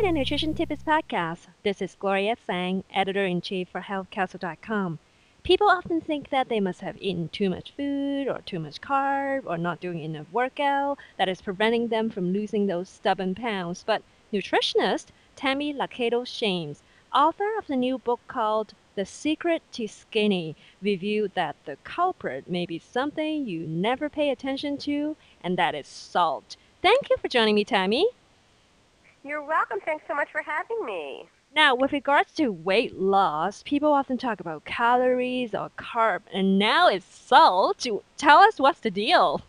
to the Nutrition Tips podcast. This is Gloria Tsang, editor in chief for HealthCastle.com. People often think that they must have eaten too much food or too much carb or not doing enough workout that is preventing them from losing those stubborn pounds. But nutritionist Tammy Lakatos Shames, author of the new book called The Secret to Skinny, revealed that the culprit may be something you never pay attention to, and that is salt. Thank you for joining me, Tammy. You're welcome. Thanks so much for having me. Now, with regards to weight loss, people often talk about calories or carb, and now it's salt. Tell us what's the deal.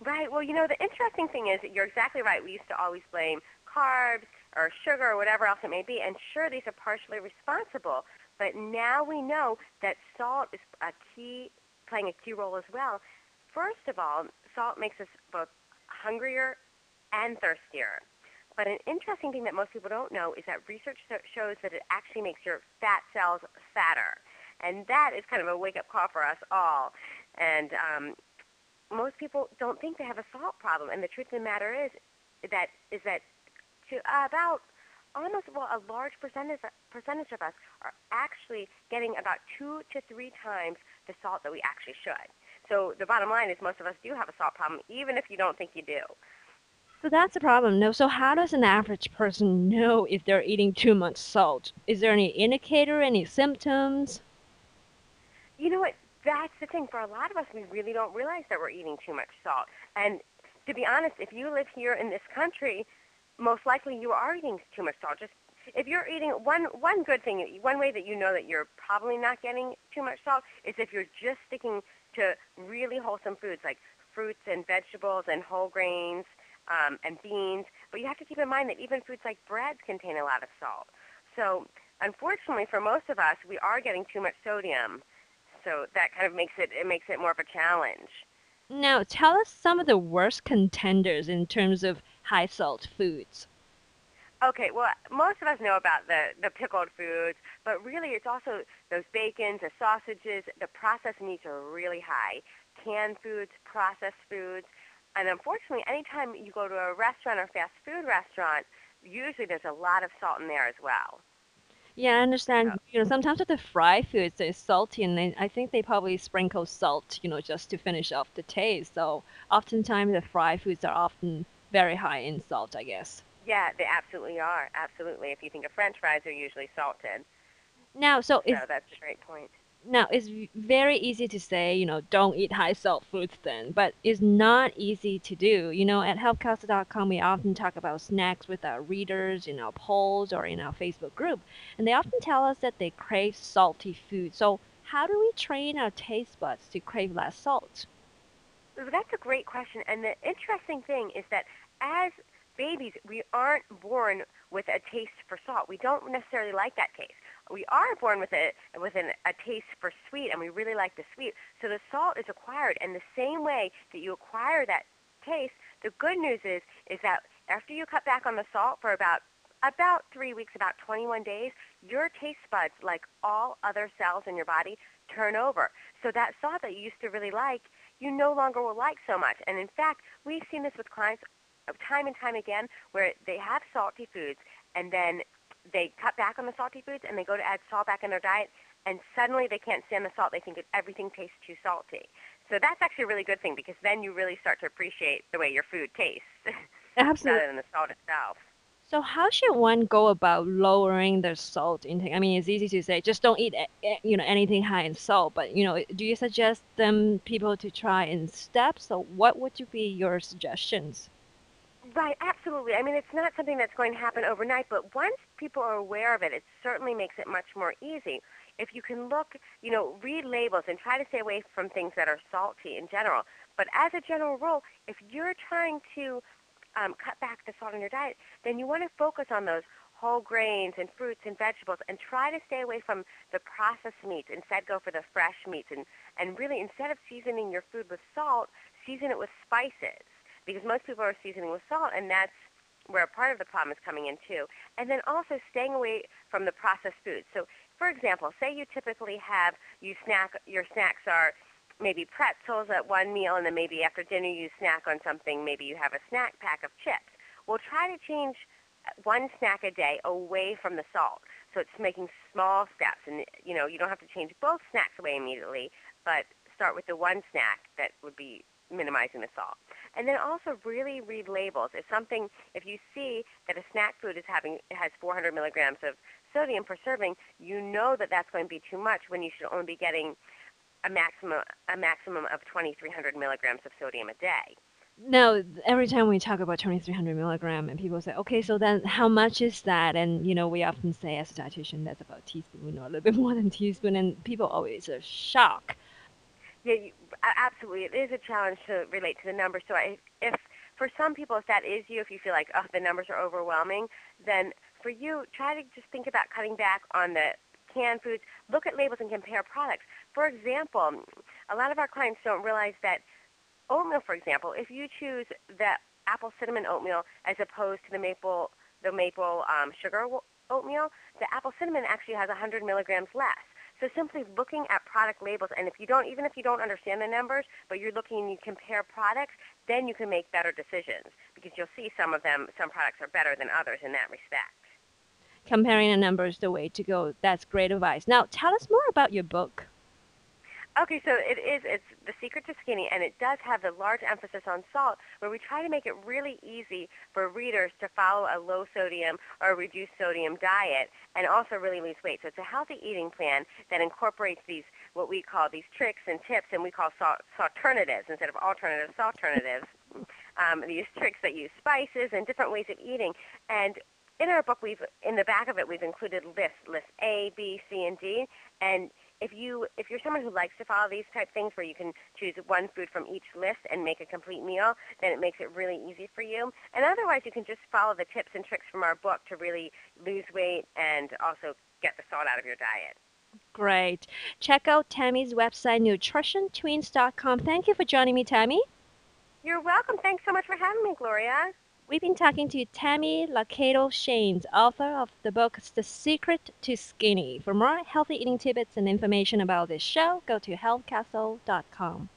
Right. Well, you know, the interesting thing is that you're exactly right. We used to always blame carbs or sugar or whatever else it may be, and sure, these are partially responsible. But now we know that salt is a key, playing a key role as well. First of all, salt makes us both hungrier and thirstier. But an interesting thing that most people don't know is that research shows that it actually makes your fat cells fatter. And that is kind of a wake-up call for us all. And um, most people don't think they have a salt problem. And the truth of the matter is that is that to uh, about almost well a large percentage percentage of us are actually getting about two to three times the salt that we actually should. So the bottom line is most of us do have a salt problem, even if you don't think you do. So that's the problem. No, so how does an average person know if they're eating too much salt? Is there any indicator, any symptoms? You know what? That's the thing. For a lot of us, we really don't realize that we're eating too much salt. And to be honest, if you live here in this country, most likely you are eating too much salt. Just if you're eating one one good thing, one way that you know that you're probably not getting too much salt is if you're just sticking to really wholesome foods like fruits and vegetables and whole grains um, and beans. But you have to keep in mind that even foods like breads contain a lot of salt. So unfortunately, for most of us, we are getting too much sodium. So that kind of makes it it makes it more of a challenge. Now, tell us some of the worst contenders in terms of high salt foods. Okay, well, most of us know about the, the pickled foods, but really it's also those bacons, the sausages, the processed meats are really high. Canned foods, processed foods, and unfortunately, anytime you go to a restaurant or fast food restaurant, usually there's a lot of salt in there as well. Yeah, I understand. You know, sometimes with the fried foods, it's salty, and they, I think they probably sprinkle salt, you know, just to finish off the taste. So oftentimes the fried foods are often very high in salt, I guess. Yeah, they absolutely are. Absolutely. If you think of French fries, they're usually salted. Now, so, so that's a great point. Now, it's very easy to say, you know, don't eat high salt foods then, but it's not easy to do. You know, at healthcastle.com, we often talk about snacks with our readers in our polls or in our Facebook group, and they often tell us that they crave salty food. So, how do we train our taste buds to crave less salt? That's a great question. And the interesting thing is that as babies, we aren't born with a taste for salt. We don't necessarily like that taste. We are born with a with an, a taste for sweet, and we really like the sweet. So the salt is acquired, and the same way that you acquire that taste, the good news is is that after you cut back on the salt for about about three weeks, about 21 days, your taste buds, like all other cells in your body, turn over. So that salt that you used to really like, you no longer will like so much. And in fact, we've seen this with clients time and time again where they have salty foods and then they cut back on the salty foods and they go to add salt back in their diet and suddenly they can't stand the salt. They think everything tastes too salty. So that's actually a really good thing because then you really start to appreciate the way your food tastes Absolutely. rather than the salt itself. So how should one go about lowering their salt intake? I mean, it's easy to say just don't eat you know anything high in salt, but you know, do you suggest them people to try in steps? So what would you be your suggestions? Right, absolutely. I mean, it's not something that's going to happen overnight, but once people are aware of it, it certainly makes it much more easy. If you can look, you know, read labels and try to stay away from things that are salty in general. But as a general rule, if you're trying to um, cut back the salt in your diet, then you want to focus on those whole grains and fruits and vegetables and try to stay away from the processed meats. Instead, go for the fresh meats and, and really, instead of seasoning your food with salt, season it with spices because most people are seasoning with salt, and that's where a part of the problem is coming in too. And then also staying away from the processed foods. So, for example, say you typically have you snack your snacks are maybe pretzels at one meal, and then maybe after dinner you snack on something. Maybe you have a snack pack of chips. Well, try to change one snack a day away from the salt. So it's making small steps, and you know you don't have to change both snacks away immediately, but start with the one snack that would be minimizing the salt. And then also really read labels. If something, if you see that a snack food is having has 400 milligrams of sodium per serving, you know that that's going to be too much when you should only be getting a maximum a maximum of 2,300 milligrams of sodium a day. Now, every time we talk about 2300 milligram, and people say, okay, so then how much is that? And, you know, we often say as a dietitian, that's about a teaspoon or a little bit more than a teaspoon, and people always are shocked. Yeah, you, absolutely. It is a challenge to relate to the numbers. So I, if for some people, if that is you, if you feel like, oh, the numbers are overwhelming, then for you, try to just think about cutting back on the canned foods. Look at labels and compare products. For example, a lot of our clients don't realize that oatmeal, for example, if you choose the apple cinnamon oatmeal as opposed to the maple the maple um, sugar oatmeal, the apple cinnamon actually has 100 milligrams less. So simply looking at product labels, and if you don't, even if you don't understand the numbers, but you're looking and you compare products, then you can make better decisions because you'll see some of them, some products are better than others in that respect. Comparing the numbers the way to go. That's great advice. Now, tell us more about your book. Okay, so it is, it's The Secret to Skinny, and it does have a large emphasis on salt, where we try to make it really easy for readers to follow a low sodium or reduced sodium diet and also really lose weight. So it's a healthy eating plan that incorporates these, what we call these tricks and tips, and we call salt, alternatives instead of alternatives, salt alternatives. Um, these tricks that use spices and different ways of eating. And in our book, we've in the back of it, we've included lists, list A, B, C, and D. And if you if you're someone who likes to follow these type things, where you can choose one food from each list and make a complete meal, then it makes it really easy for you. And otherwise, you can just follow the tips and tricks from our book to really lose weight and also get the salt out of your diet. Great. Check out Tammy's website, nutritiontwins.com. Thank you for joining me, Tammy. You're welcome. Thanks so much for having me, Gloria. We've been talking to Tammy Lakatos Shames, author of the book The Secret to Skinny. For more healthy eating tidbits and information about this show, go to healthcastle.com.